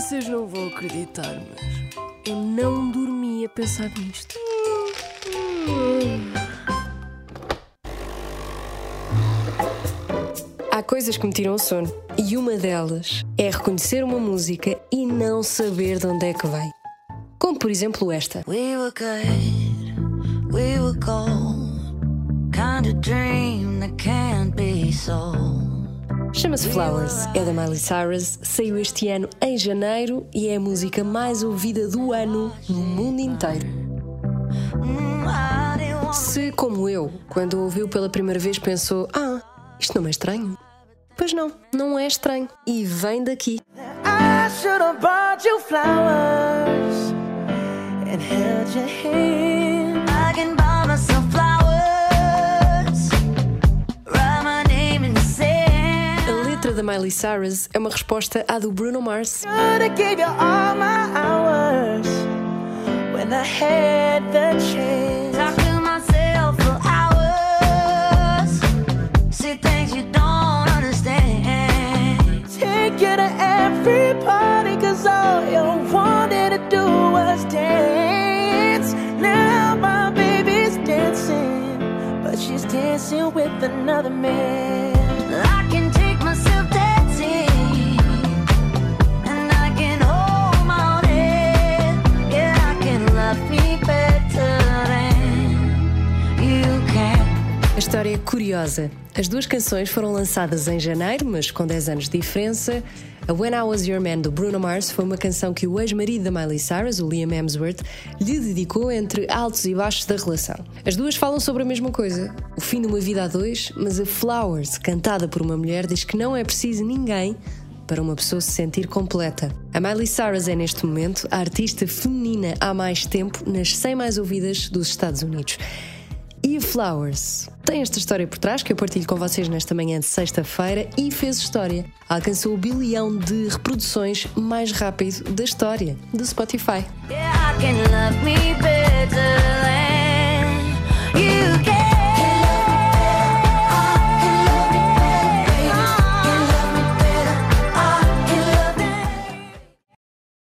Vocês não vão acreditar, mas eu não dormi a pensar nisto. Há coisas que me tiram o sono e uma delas é reconhecer uma música e não saber de onde é que vem. Como por exemplo esta. We were good, we were gold. Chama-se Flowers, é da Miley Cyrus, saiu este ano em janeiro e é a música mais ouvida do ano no mundo inteiro. Se, como eu, quando ouviu pela primeira vez pensou: Ah, isto não é estranho? Pois não, não é estranho. E vem daqui. I da Miley Cyrus é uma resposta à do Bruno Mars. Should have gave you A história é curiosa. As duas canções foram lançadas em janeiro, mas com 10 anos de diferença. A When I Was Your Man do Bruno Mars foi uma canção que o ex-marido da Miley Cyrus, o Liam Hemsworth, lhe dedicou entre altos e baixos da relação. As duas falam sobre a mesma coisa, o fim de uma vida a dois, mas a Flowers, cantada por uma mulher, diz que não é preciso ninguém para uma pessoa se sentir completa. A Miley Cyrus é neste momento a artista feminina há mais tempo nas 100 mais ouvidas dos Estados Unidos. E Flowers tem esta história por trás que eu partilho com vocês nesta manhã de sexta-feira e fez história. Alcançou o bilhão de reproduções mais rápido da história do Spotify. Yeah,